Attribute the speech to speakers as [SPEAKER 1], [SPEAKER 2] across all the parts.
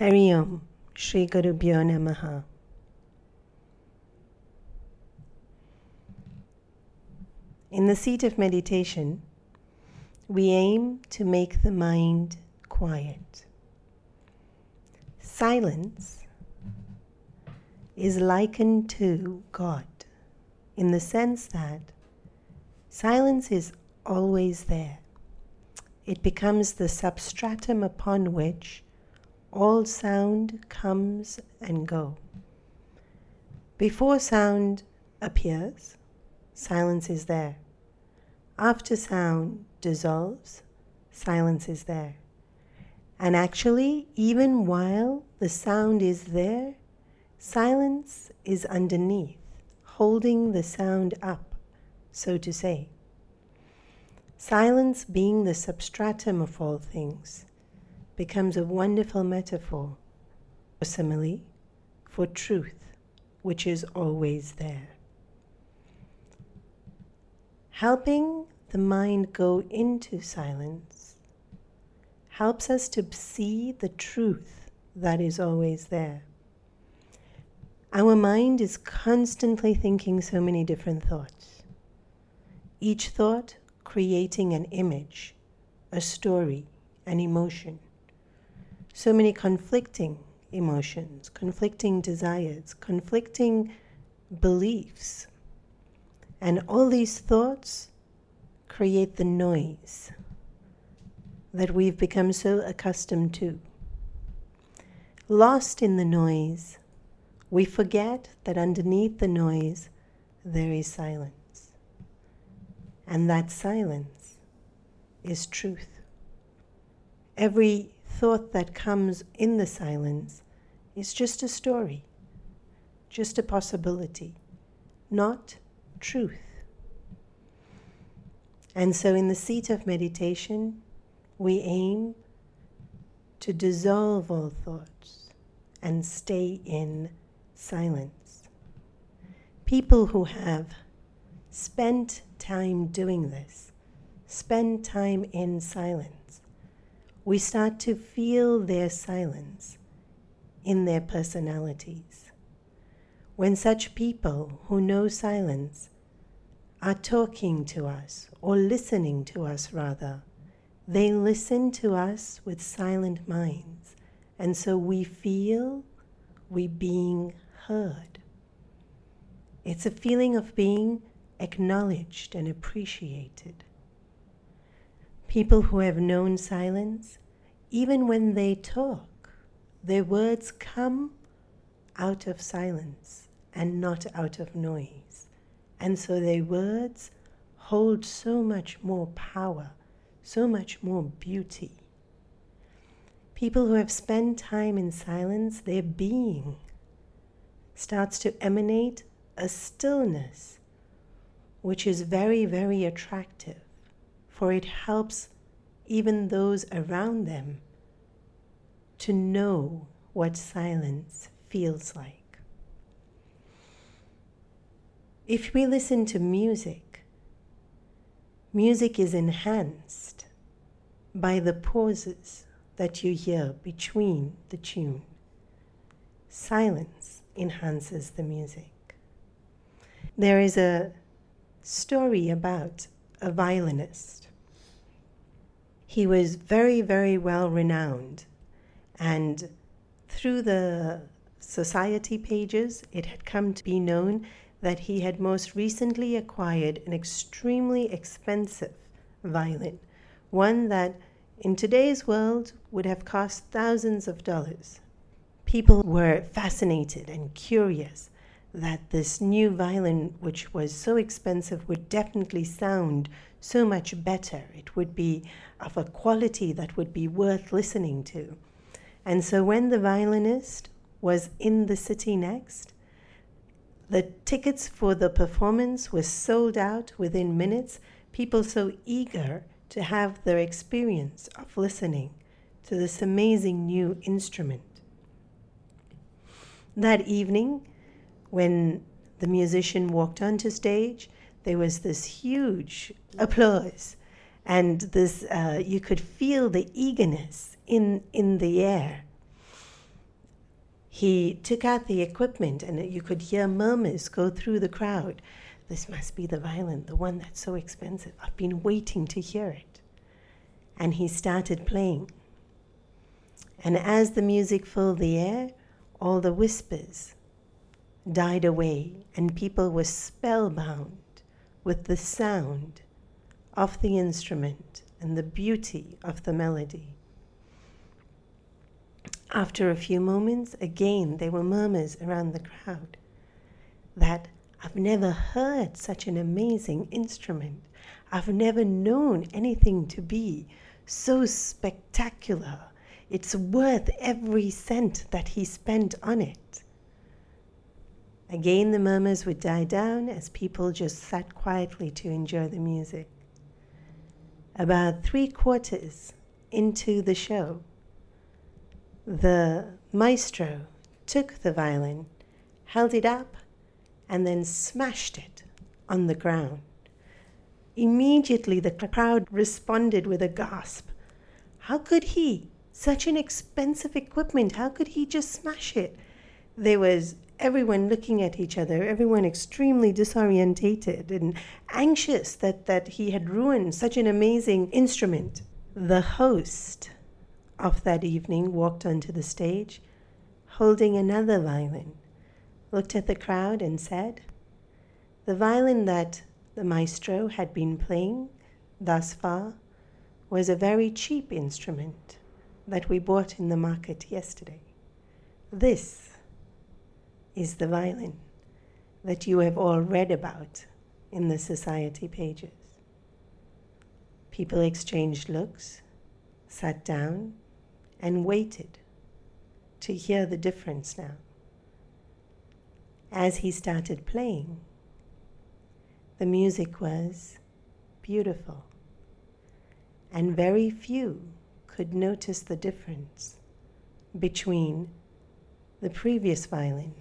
[SPEAKER 1] Hari Om, Shri Guru Bhyo Namaha. In the seat of meditation, we aim to make the mind quiet. Silence is likened to God in the sense that silence is always there. It becomes the substratum upon which all sound comes and go. Before sound appears, silence is there. After sound dissolves, silence is there. And actually, even while the sound is there, silence is underneath, holding the sound up, so to say. Silence being the substratum of all things becomes a wonderful metaphor or simile for truth, which is always there. Helping the mind go into silence helps us to see the truth that is always there. Our mind is constantly thinking so many different thoughts, each thought creating an image, a story, an emotion so many conflicting emotions, conflicting desires, conflicting beliefs. And all these thoughts create the noise that we've become so accustomed to. Lost in the noise, we forget that underneath the noise there is silence. And that silence is truth. Every thought that comes in the silence is just a story, just a possibility, not truth. And so, in the seat of meditation, we aim to dissolve all thoughts and stay in silence. People who have spent time doing this spend time in silence we start to feel their silence in their personalities. When such people who know silence are talking to us, or listening to us rather, they listen to us with silent minds, and so we feel we being heard. It's a feeling of being acknowledged and appreciated. People who have known silence, even when they talk, their words come out of silence and not out of noise. And so their words hold so much more power, so much more beauty. People who have spent time in silence, their being starts to emanate a stillness which is very, very attractive for it helps even those around them to know what silence feels like. If we listen to music, music is enhanced by the pauses that you hear between the tune. Silence enhances the music. There is a story about a violinist he was very, very well renowned. And through the society pages, it had come to be known that he had most recently acquired an extremely expensive violin, one that in today's world would have cost thousands of dollars. People were fascinated and curious that this new violin, which was so expensive, would definitely sound so much better. It would be of a quality that would be worth listening to. And so when the violinist was in the city next, the tickets for the performance were sold out within minutes, people so eager to have their experience of listening to this amazing new instrument. That evening, when the musician walked onto stage, there was this huge applause and this uh, you could feel the eagerness in in the air He took out the equipment and you could hear murmurs go through the crowd. This must be the violin, the one that's so expensive. I've been waiting to hear it. And he started playing. And as the music filled the air, all the whispers died away, and people were spellbound with the sound of the instrument and the beauty of the melody. After a few moments, again there were murmurs around the crowd that I've never heard such an amazing instrument. I've never known anything to be so spectacular. It's worth every cent that he spent on it. Again, the murmurs would die down as people just sat quietly to enjoy the music. About three quarters into the show, the maestro took the violin, held it up, and then smashed it on the ground. Immediately, the crowd responded with a gasp. How could he? Such an expensive equipment, how could he just smash it? There was everyone looking at each other, everyone extremely disorientated and anxious that, that he had ruined such an amazing instrument. The host of that evening walked onto the stage holding another violin, looked at the crowd and said, The violin that the maestro had been playing thus far was a very cheap instrument that we bought in the market yesterday. This is the violin that you have all read about in the society pages. People exchanged looks, sat down, and waited to hear the difference now. As he started playing, the music was beautiful, and very few could notice the difference between the previous violin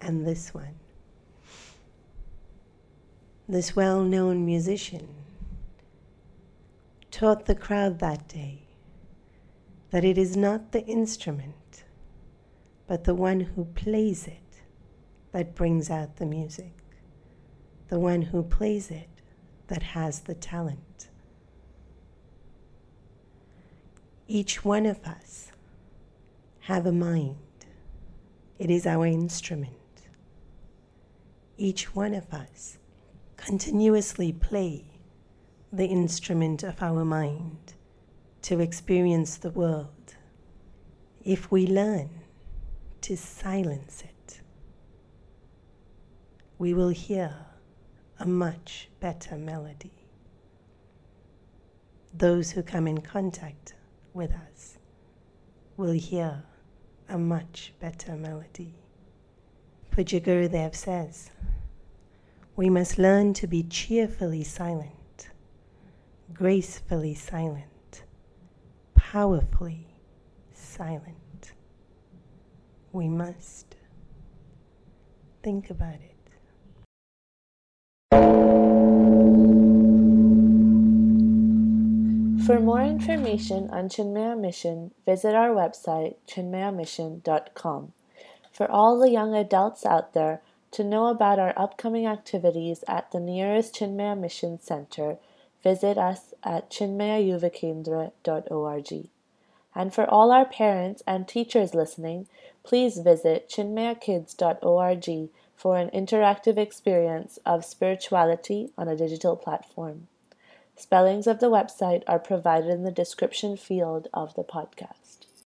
[SPEAKER 1] and this one. This well known musician taught the crowd that day that it is not the instrument, but the one who plays it that brings out the music, the one who plays it that has the talent. Each one of us have a mind. It is our instrument. Each one of us continuously play the instrument of our mind to experience the world if we learn to silence it. We will hear a much better melody. Those who come in contact with us will hear a much better melody. Pujya Gurudev says, we must learn to be cheerfully silent, gracefully silent powerfully silent. We must think about it.
[SPEAKER 2] For more information on Chinmaya Mission, visit our website chinmayamission.com. For all the young adults out there, to know about our upcoming activities at the nearest Chinmaya Mission Center, visit us at chinmayayuvakendra.org. And for all our parents and teachers listening, please visit chinmayakids.org for an interactive experience of spirituality on a digital platform. Spellings of the website are provided in the description field of the podcast.